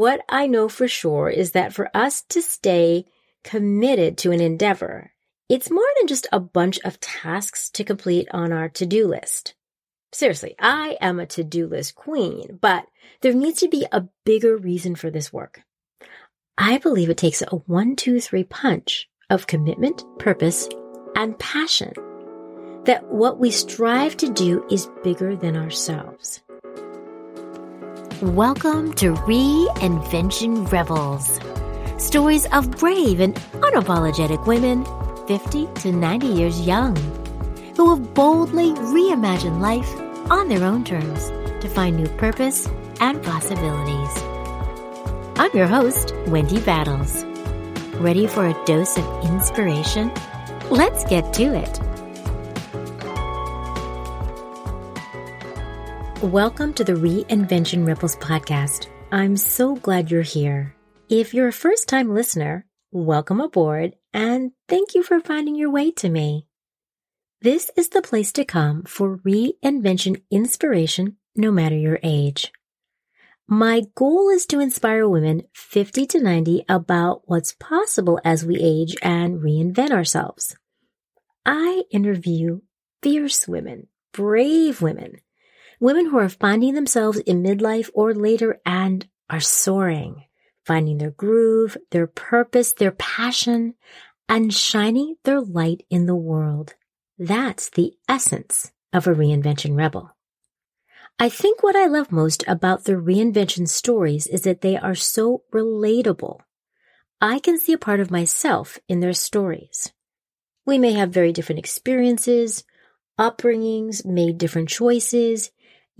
What I know for sure is that for us to stay committed to an endeavor, it's more than just a bunch of tasks to complete on our to-do list. Seriously, I am a to-do list queen, but there needs to be a bigger reason for this work. I believe it takes a one, two, three punch of commitment, purpose, and passion. That what we strive to do is bigger than ourselves. Welcome to Reinvention Rebels. Stories of brave and unapologetic women, 50 to 90 years young, who have boldly reimagined life on their own terms to find new purpose and possibilities. I'm your host, Wendy Battles. Ready for a dose of inspiration? Let's get to it. Welcome to the Reinvention Rebels podcast. I'm so glad you're here. If you're a first time listener, welcome aboard and thank you for finding your way to me. This is the place to come for reinvention inspiration no matter your age. My goal is to inspire women 50 to 90 about what's possible as we age and reinvent ourselves. I interview fierce women, brave women, Women who are finding themselves in midlife or later and are soaring, finding their groove, their purpose, their passion, and shining their light in the world. That's the essence of a reinvention rebel. I think what I love most about the reinvention stories is that they are so relatable. I can see a part of myself in their stories. We may have very different experiences, upbringings, made different choices,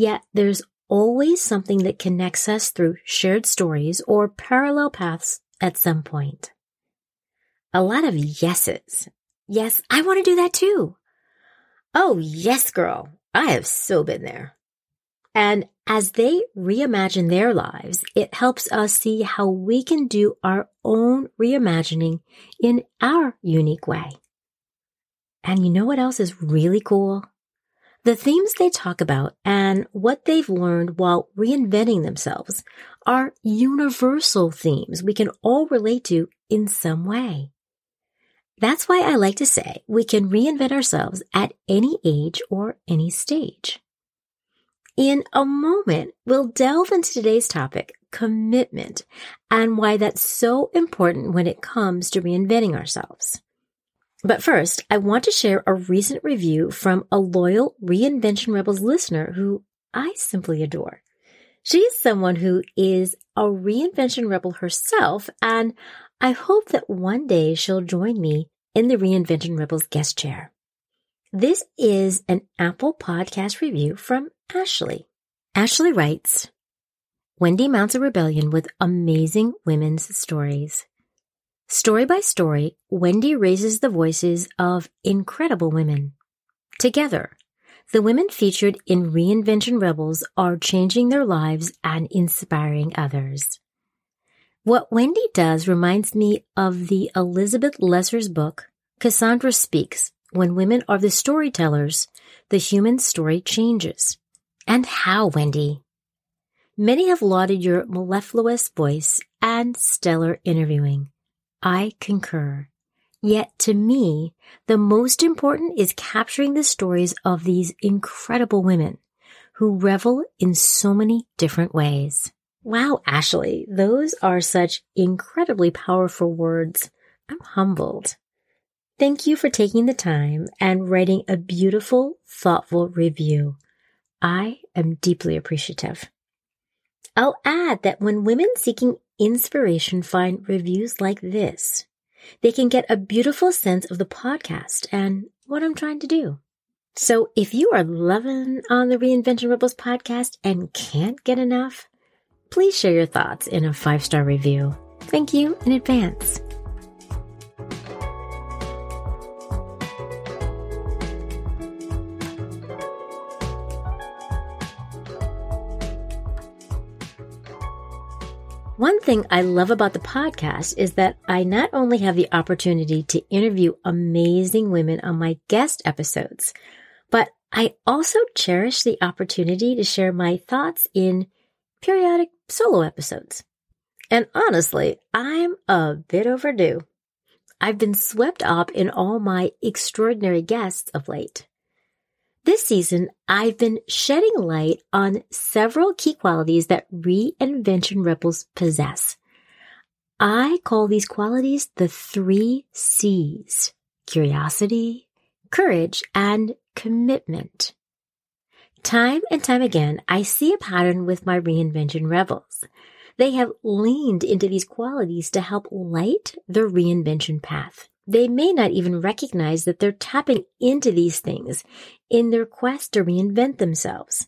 Yet there's always something that connects us through shared stories or parallel paths at some point. A lot of yeses. Yes, I want to do that too. Oh, yes, girl. I have so been there. And as they reimagine their lives, it helps us see how we can do our own reimagining in our unique way. And you know what else is really cool? The themes they talk about and what they've learned while reinventing themselves are universal themes we can all relate to in some way. That's why I like to say we can reinvent ourselves at any age or any stage. In a moment, we'll delve into today's topic, commitment, and why that's so important when it comes to reinventing ourselves. But first, I want to share a recent review from a loyal Reinvention Rebels listener who I simply adore. She is someone who is a Reinvention Rebel herself, and I hope that one day she'll join me in the Reinvention Rebels guest chair. This is an Apple podcast review from Ashley. Ashley writes, Wendy mounts a rebellion with amazing women's stories. Story by story, Wendy raises the voices of incredible women. Together, the women featured in Reinvention Rebels are changing their lives and inspiring others. What Wendy does reminds me of the Elizabeth Lesser's book, Cassandra Speaks, When Women Are the Storytellers, the Human Story Changes. And how, Wendy? Many have lauded your mellifluous voice and stellar interviewing. I concur. Yet to me, the most important is capturing the stories of these incredible women who revel in so many different ways. Wow, Ashley, those are such incredibly powerful words. I'm humbled. Thank you for taking the time and writing a beautiful, thoughtful review. I am deeply appreciative. I'll add that when women seeking inspiration find reviews like this, they can get a beautiful sense of the podcast and what I'm trying to do. So if you are loving on the Reinvention Rebels podcast and can't get enough, please share your thoughts in a five star review. Thank you in advance. One thing I love about the podcast is that I not only have the opportunity to interview amazing women on my guest episodes, but I also cherish the opportunity to share my thoughts in periodic solo episodes. And honestly, I'm a bit overdue. I've been swept up in all my extraordinary guests of late. This season, I've been shedding light on several key qualities that reinvention rebels possess. I call these qualities the three C's curiosity, courage, and commitment. Time and time again, I see a pattern with my reinvention rebels. They have leaned into these qualities to help light the reinvention path. They may not even recognize that they're tapping into these things in their quest to reinvent themselves.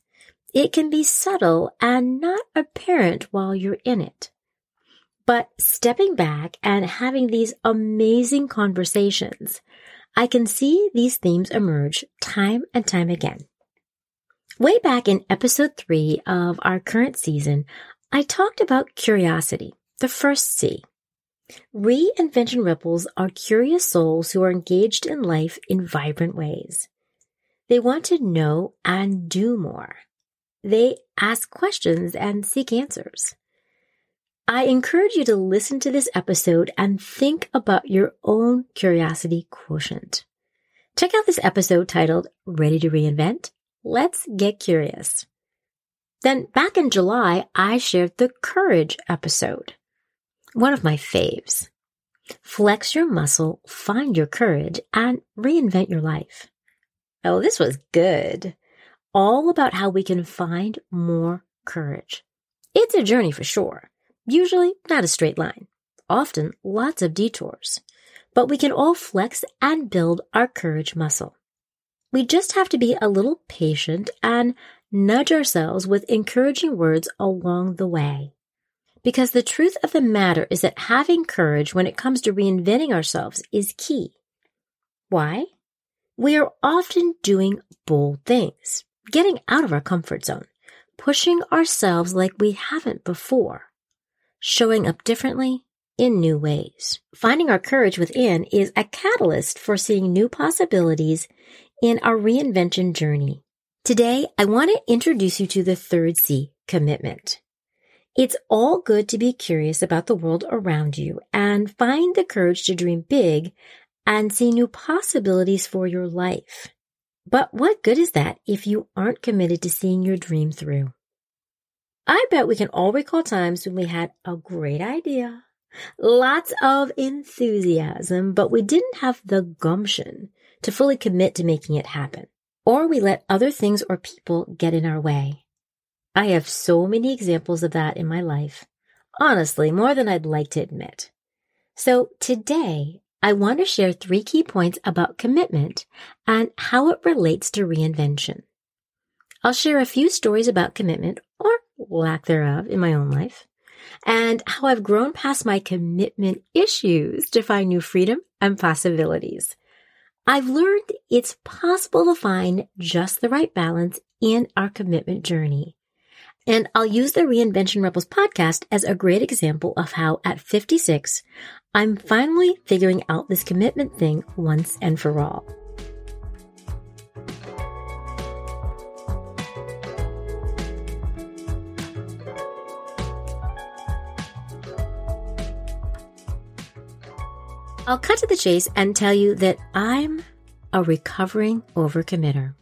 It can be subtle and not apparent while you're in it. But stepping back and having these amazing conversations, I can see these themes emerge time and time again. Way back in episode three of our current season, I talked about curiosity, the first C. Reinvention rebels are curious souls who are engaged in life in vibrant ways. They want to know and do more. They ask questions and seek answers. I encourage you to listen to this episode and think about your own curiosity quotient. Check out this episode titled Ready to Reinvent? Let's get curious. Then back in July, I shared the courage episode one of my faves. Flex your muscle, find your courage, and reinvent your life. Oh, this was good. All about how we can find more courage. It's a journey for sure. Usually not a straight line. Often lots of detours. But we can all flex and build our courage muscle. We just have to be a little patient and nudge ourselves with encouraging words along the way. Because the truth of the matter is that having courage when it comes to reinventing ourselves is key. Why? We are often doing bold things, getting out of our comfort zone, pushing ourselves like we haven't before, showing up differently in new ways. Finding our courage within is a catalyst for seeing new possibilities in our reinvention journey. Today, I want to introduce you to the third C, commitment. It's all good to be curious about the world around you and find the courage to dream big and see new possibilities for your life. But what good is that if you aren't committed to seeing your dream through? I bet we can all recall times when we had a great idea, lots of enthusiasm, but we didn't have the gumption to fully commit to making it happen. Or we let other things or people get in our way. I have so many examples of that in my life. Honestly, more than I'd like to admit. So today, I want to share three key points about commitment and how it relates to reinvention. I'll share a few stories about commitment or lack thereof in my own life and how I've grown past my commitment issues to find new freedom and possibilities. I've learned it's possible to find just the right balance in our commitment journey. And I'll use the Reinvention Rebels podcast as a great example of how at 56, I'm finally figuring out this commitment thing once and for all. I'll cut to the chase and tell you that I'm a recovering overcommitter.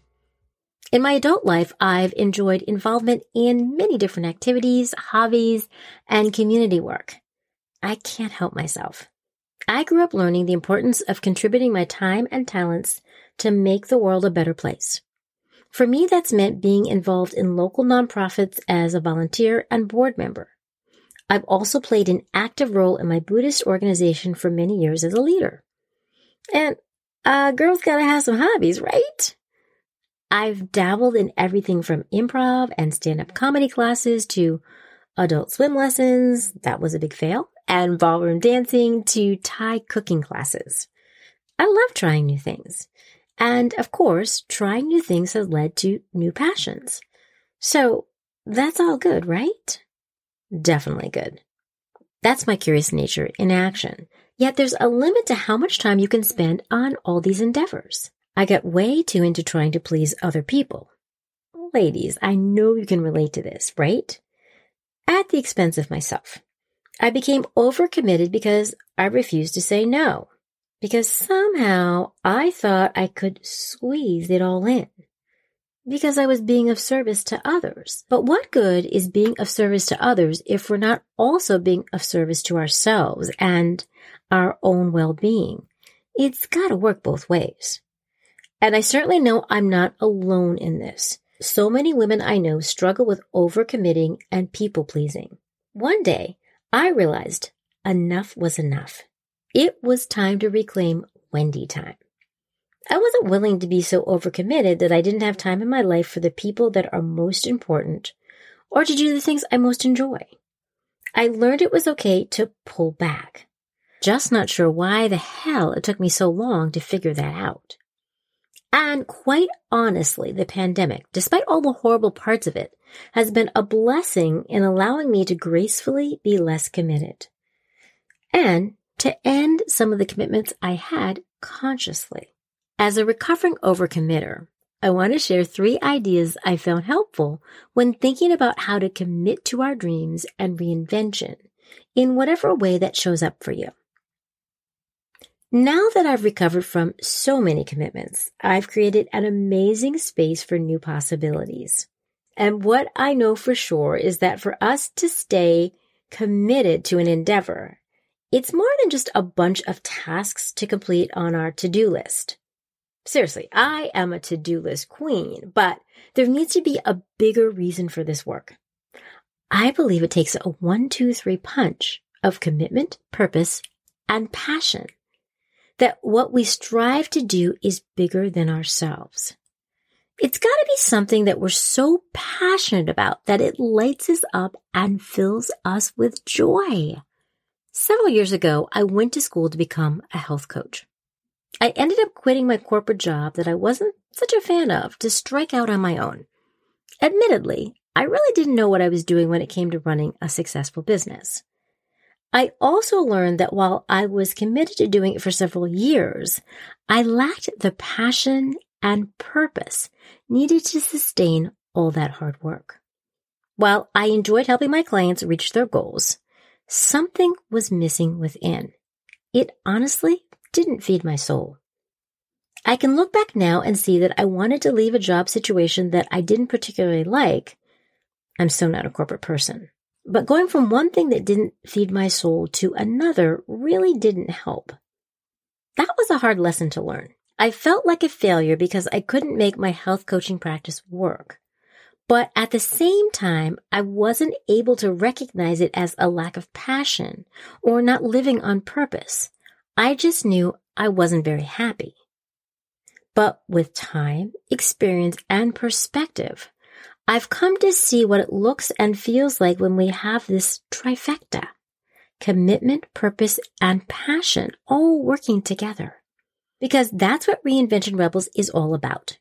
In my adult life, I've enjoyed involvement in many different activities, hobbies, and community work. I can't help myself. I grew up learning the importance of contributing my time and talents to make the world a better place. For me, that's meant being involved in local nonprofits as a volunteer and board member. I've also played an active role in my Buddhist organization for many years as a leader. And uh, girls gotta have some hobbies, right? I've dabbled in everything from improv and stand up comedy classes to adult swim lessons. That was a big fail. And ballroom dancing to Thai cooking classes. I love trying new things. And of course, trying new things has led to new passions. So that's all good, right? Definitely good. That's my curious nature in action. Yet there's a limit to how much time you can spend on all these endeavors. I got way too into trying to please other people. Ladies, I know you can relate to this, right? At the expense of myself. I became overcommitted because I refused to say no, because somehow I thought I could squeeze it all in because I was being of service to others. But what good is being of service to others if we're not also being of service to ourselves and our own well-being? It's gotta work both ways. And I certainly know I'm not alone in this. So many women I know struggle with overcommitting and people pleasing. One day, I realized enough was enough. It was time to reclaim Wendy time. I wasn't willing to be so overcommitted that I didn't have time in my life for the people that are most important or to do the things I most enjoy. I learned it was okay to pull back. Just not sure why the hell it took me so long to figure that out. And quite honestly, the pandemic, despite all the horrible parts of it, has been a blessing in allowing me to gracefully be less committed and to end some of the commitments I had consciously. As a recovering overcommitter, I want to share three ideas I found helpful when thinking about how to commit to our dreams and reinvention in whatever way that shows up for you. Now that I've recovered from so many commitments, I've created an amazing space for new possibilities. And what I know for sure is that for us to stay committed to an endeavor, it's more than just a bunch of tasks to complete on our to-do list. Seriously, I am a to do list queen, but there needs to be a bigger reason for this work. I believe it takes a one, two, three punch of commitment, purpose, and passion. That what we strive to do is bigger than ourselves. It's got to be something that we're so passionate about that it lights us up and fills us with joy. Several years ago, I went to school to become a health coach. I ended up quitting my corporate job that I wasn't such a fan of to strike out on my own. Admittedly, I really didn't know what I was doing when it came to running a successful business. I also learned that while I was committed to doing it for several years, I lacked the passion and purpose needed to sustain all that hard work. While I enjoyed helping my clients reach their goals, something was missing within. It honestly didn't feed my soul. I can look back now and see that I wanted to leave a job situation that I didn't particularly like. I'm so not a corporate person. But going from one thing that didn't feed my soul to another really didn't help. That was a hard lesson to learn. I felt like a failure because I couldn't make my health coaching practice work. But at the same time, I wasn't able to recognize it as a lack of passion or not living on purpose. I just knew I wasn't very happy. But with time, experience, and perspective, I've come to see what it looks and feels like when we have this trifecta commitment, purpose, and passion all working together. Because that's what Reinvention Rebels is all about.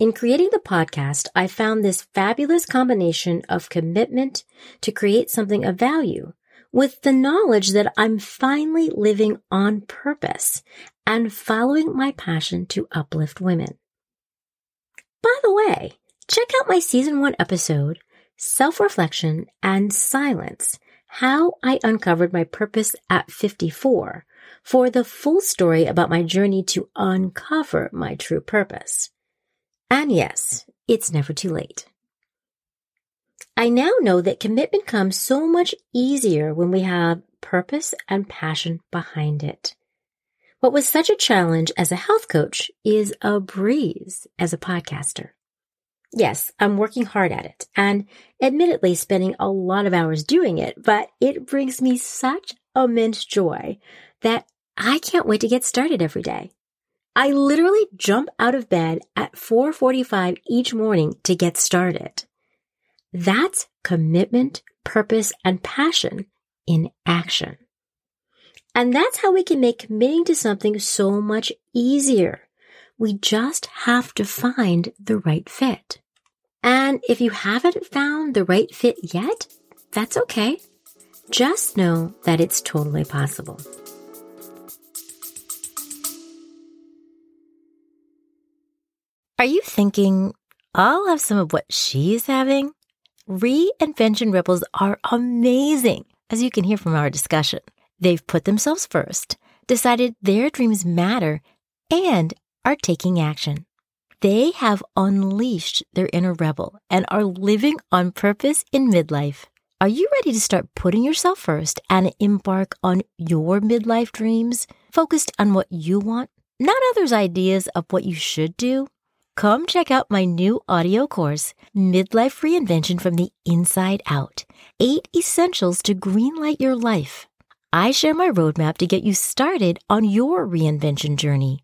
In creating the podcast, I found this fabulous combination of commitment to create something of value with the knowledge that I'm finally living on purpose and following my passion to uplift women. By the way, check out my season one episode, Self Reflection and Silence How I Uncovered My Purpose at 54 for the full story about my journey to uncover my true purpose. And yes, it's never too late. I now know that commitment comes so much easier when we have purpose and passion behind it. What was such a challenge as a health coach is a breeze as a podcaster. Yes, I'm working hard at it and admittedly spending a lot of hours doing it, but it brings me such immense joy that I can't wait to get started every day. I literally jump out of bed at 4:45 each morning to get started. That's commitment, purpose, and passion in action. And that's how we can make committing to something so much easier. We just have to find the right fit. And if you haven't found the right fit yet, that's okay. Just know that it's totally possible. Are you thinking, I'll have some of what she's having? Reinvention Rebels are amazing as you can hear from our discussion. They've put themselves first, decided their dreams matter, and are taking action. They have unleashed their inner rebel and are living on purpose in midlife. Are you ready to start putting yourself first and embark on your midlife dreams, focused on what you want, not others' ideas of what you should do? Come check out my new audio course, Midlife Reinvention from the Inside Out Eight Essentials to Greenlight Your Life. I share my roadmap to get you started on your reinvention journey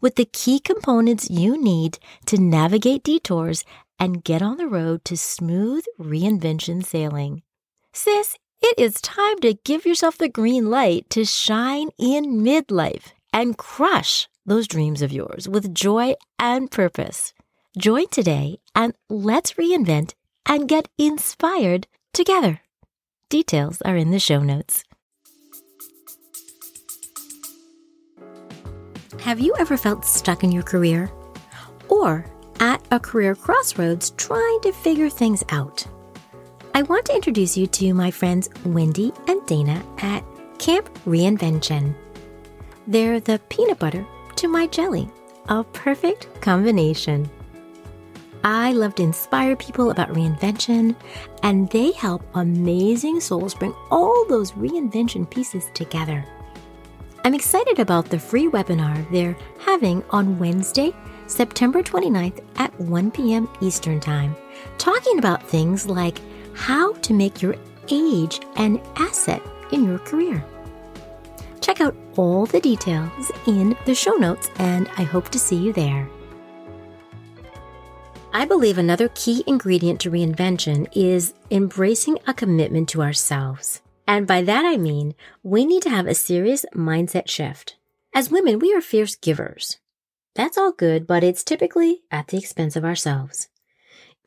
with the key components you need to navigate detours and get on the road to smooth reinvention sailing. Sis, it is time to give yourself the green light to shine in midlife and crush those dreams of yours with joy and purpose. Join today and let's reinvent and get inspired together. Details are in the show notes. Have you ever felt stuck in your career? Or at a career crossroads trying to figure things out? I want to introduce you to my friends Wendy and Dana at Camp Reinvention. They're the peanut butter to my jelly, a perfect combination. I love to inspire people about reinvention, and they help amazing souls bring all those reinvention pieces together. I'm excited about the free webinar they're having on Wednesday, September 29th at 1 p.m. Eastern Time, talking about things like how to make your age an asset in your career. Check out all the details in the show notes, and I hope to see you there. I believe another key ingredient to reinvention is embracing a commitment to ourselves. And by that I mean we need to have a serious mindset shift. As women, we are fierce givers. That's all good, but it's typically at the expense of ourselves.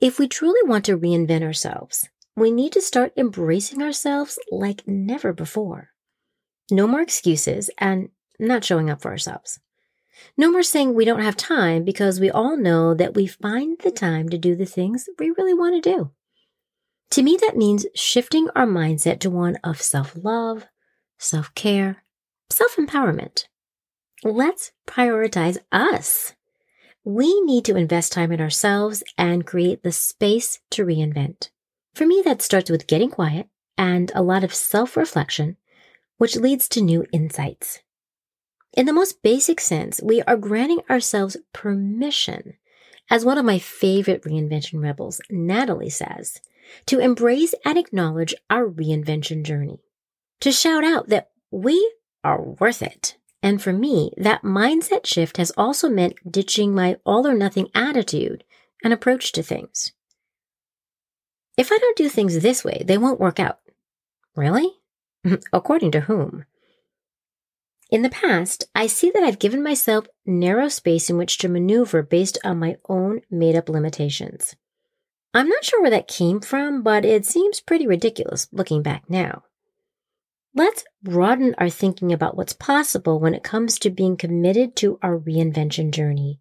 If we truly want to reinvent ourselves, we need to start embracing ourselves like never before. No more excuses and not showing up for ourselves. No more saying we don't have time because we all know that we find the time to do the things we really want to do. To me, that means shifting our mindset to one of self love, self care, self empowerment. Let's prioritize us. We need to invest time in ourselves and create the space to reinvent. For me, that starts with getting quiet and a lot of self reflection which leads to new insights. In the most basic sense, we are granting ourselves permission, as one of my favorite reinvention rebels, Natalie says, to embrace and acknowledge our reinvention journey, to shout out that we are worth it. And for me, that mindset shift has also meant ditching my all or nothing attitude and approach to things. If I don't do things this way, they won't work out. Really? According to whom? In the past, I see that I've given myself narrow space in which to maneuver based on my own made up limitations. I'm not sure where that came from, but it seems pretty ridiculous looking back now. Let's broaden our thinking about what's possible when it comes to being committed to our reinvention journey.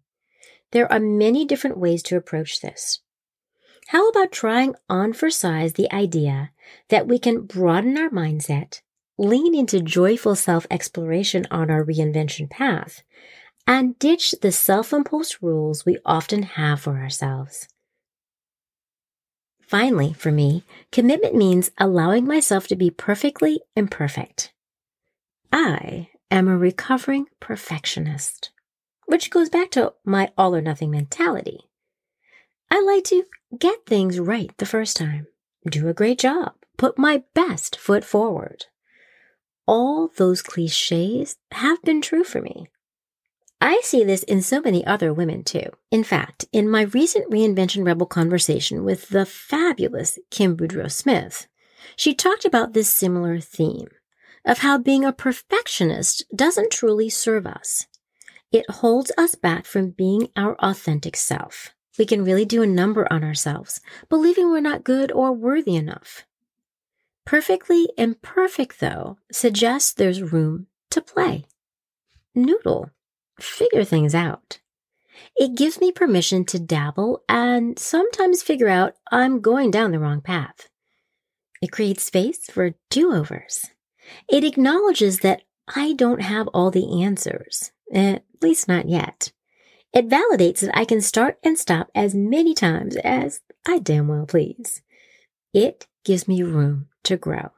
There are many different ways to approach this. How about trying on for size the idea that we can broaden our mindset, lean into joyful self exploration on our reinvention path, and ditch the self imposed rules we often have for ourselves? Finally, for me, commitment means allowing myself to be perfectly imperfect. I am a recovering perfectionist, which goes back to my all or nothing mentality. I like to get things right the first time, do a great job, put my best foot forward. All those cliches have been true for me. I see this in so many other women too. In fact, in my recent Reinvention Rebel conversation with the fabulous Kim Boudreau Smith, she talked about this similar theme of how being a perfectionist doesn't truly serve us. It holds us back from being our authentic self. We can really do a number on ourselves, believing we're not good or worthy enough. Perfectly imperfect, though, suggests there's room to play. Noodle, figure things out. It gives me permission to dabble and sometimes figure out I'm going down the wrong path. It creates space for do overs. It acknowledges that I don't have all the answers, at least not yet. It validates that I can start and stop as many times as I damn well please. It gives me room to grow.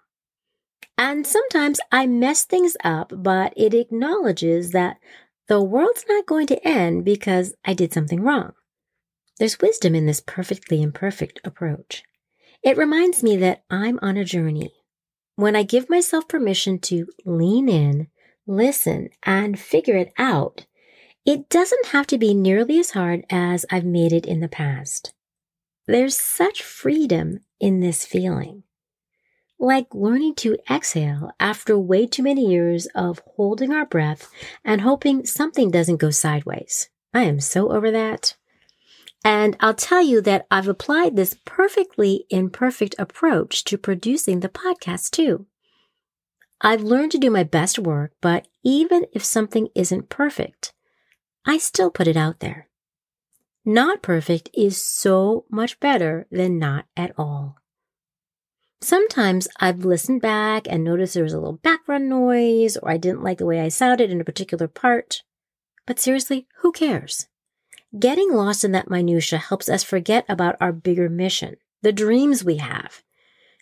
And sometimes I mess things up, but it acknowledges that the world's not going to end because I did something wrong. There's wisdom in this perfectly imperfect approach. It reminds me that I'm on a journey. When I give myself permission to lean in, listen, and figure it out, it doesn't have to be nearly as hard as I've made it in the past. There's such freedom in this feeling. Like learning to exhale after way too many years of holding our breath and hoping something doesn't go sideways. I am so over that. And I'll tell you that I've applied this perfectly imperfect approach to producing the podcast too. I've learned to do my best work, but even if something isn't perfect, I still put it out there. Not perfect is so much better than not at all. Sometimes I've listened back and noticed there was a little background noise or I didn't like the way I sounded in a particular part. But seriously, who cares? Getting lost in that minutia helps us forget about our bigger mission, the dreams we have.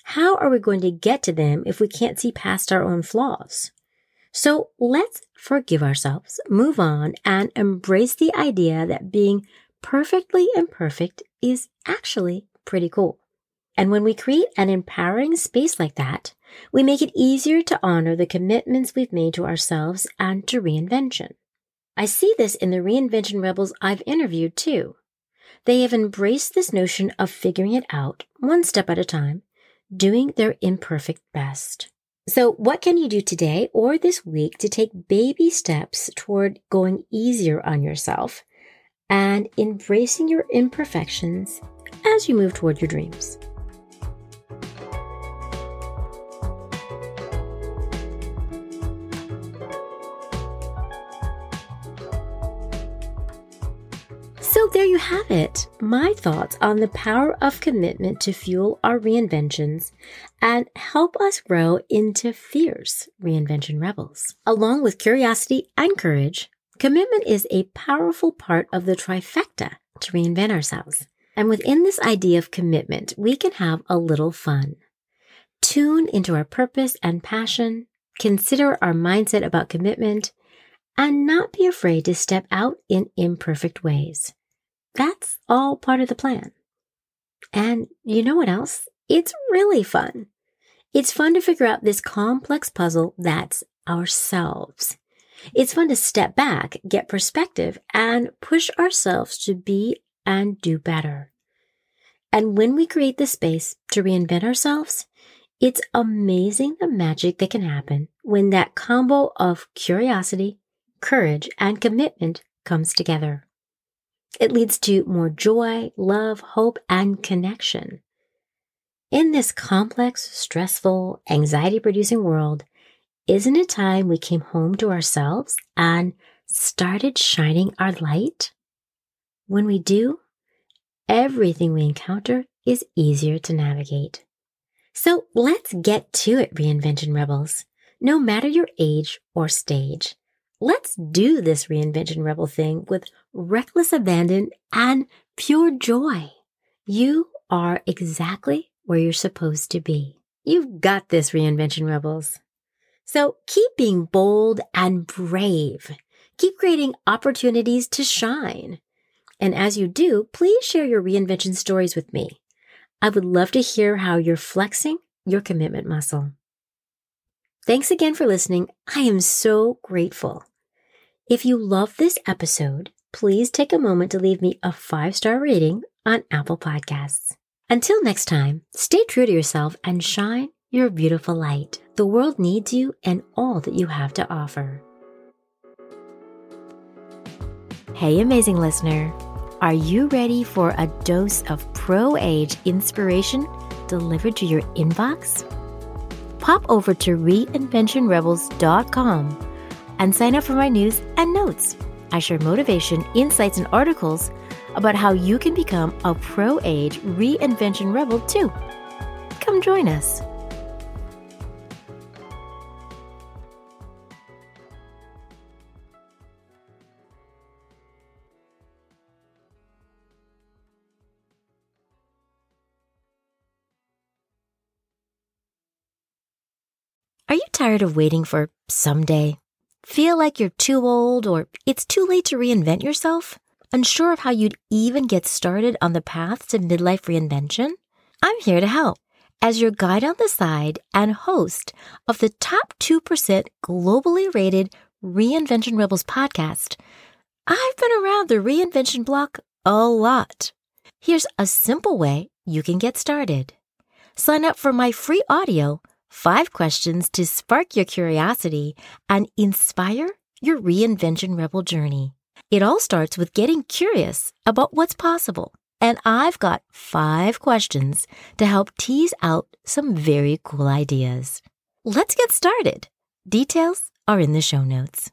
How are we going to get to them if we can't see past our own flaws? So let's forgive ourselves, move on, and embrace the idea that being perfectly imperfect is actually pretty cool. And when we create an empowering space like that, we make it easier to honor the commitments we've made to ourselves and to reinvention. I see this in the reinvention rebels I've interviewed too. They have embraced this notion of figuring it out one step at a time, doing their imperfect best. So, what can you do today or this week to take baby steps toward going easier on yourself and embracing your imperfections as you move toward your dreams? There you have it. My thoughts on the power of commitment to fuel our reinventions and help us grow into fierce reinvention rebels. Along with curiosity and courage, commitment is a powerful part of the trifecta to reinvent ourselves. And within this idea of commitment, we can have a little fun. Tune into our purpose and passion, consider our mindset about commitment, and not be afraid to step out in imperfect ways. That's all part of the plan. And you know what else? It's really fun. It's fun to figure out this complex puzzle that's ourselves. It's fun to step back, get perspective, and push ourselves to be and do better. And when we create the space to reinvent ourselves, it's amazing the magic that can happen when that combo of curiosity, courage, and commitment comes together. It leads to more joy, love, hope, and connection. In this complex, stressful, anxiety producing world, isn't it time we came home to ourselves and started shining our light? When we do, everything we encounter is easier to navigate. So let's get to it, Reinvention Rebels. No matter your age or stage, Let's do this reinvention rebel thing with reckless abandon and pure joy. You are exactly where you're supposed to be. You've got this, reinvention rebels. So keep being bold and brave. Keep creating opportunities to shine. And as you do, please share your reinvention stories with me. I would love to hear how you're flexing your commitment muscle. Thanks again for listening. I am so grateful. If you love this episode, please take a moment to leave me a five star rating on Apple Podcasts. Until next time, stay true to yourself and shine your beautiful light. The world needs you and all that you have to offer. Hey, amazing listener. Are you ready for a dose of pro age inspiration delivered to your inbox? Pop over to reinventionrebels.com and sign up for my news and notes. I share motivation, insights, and articles about how you can become a pro age reinvention rebel too. Come join us. Are you tired of waiting for someday? Feel like you're too old or it's too late to reinvent yourself? Unsure of how you'd even get started on the path to midlife reinvention? I'm here to help as your guide on the side and host of the top 2% globally rated Reinvention Rebels podcast. I've been around the reinvention block a lot. Here's a simple way you can get started. Sign up for my free audio, five questions to spark your curiosity and inspire your reinvention rebel journey. It all starts with getting curious about what's possible. And I've got five questions to help tease out some very cool ideas. Let's get started. Details are in the show notes.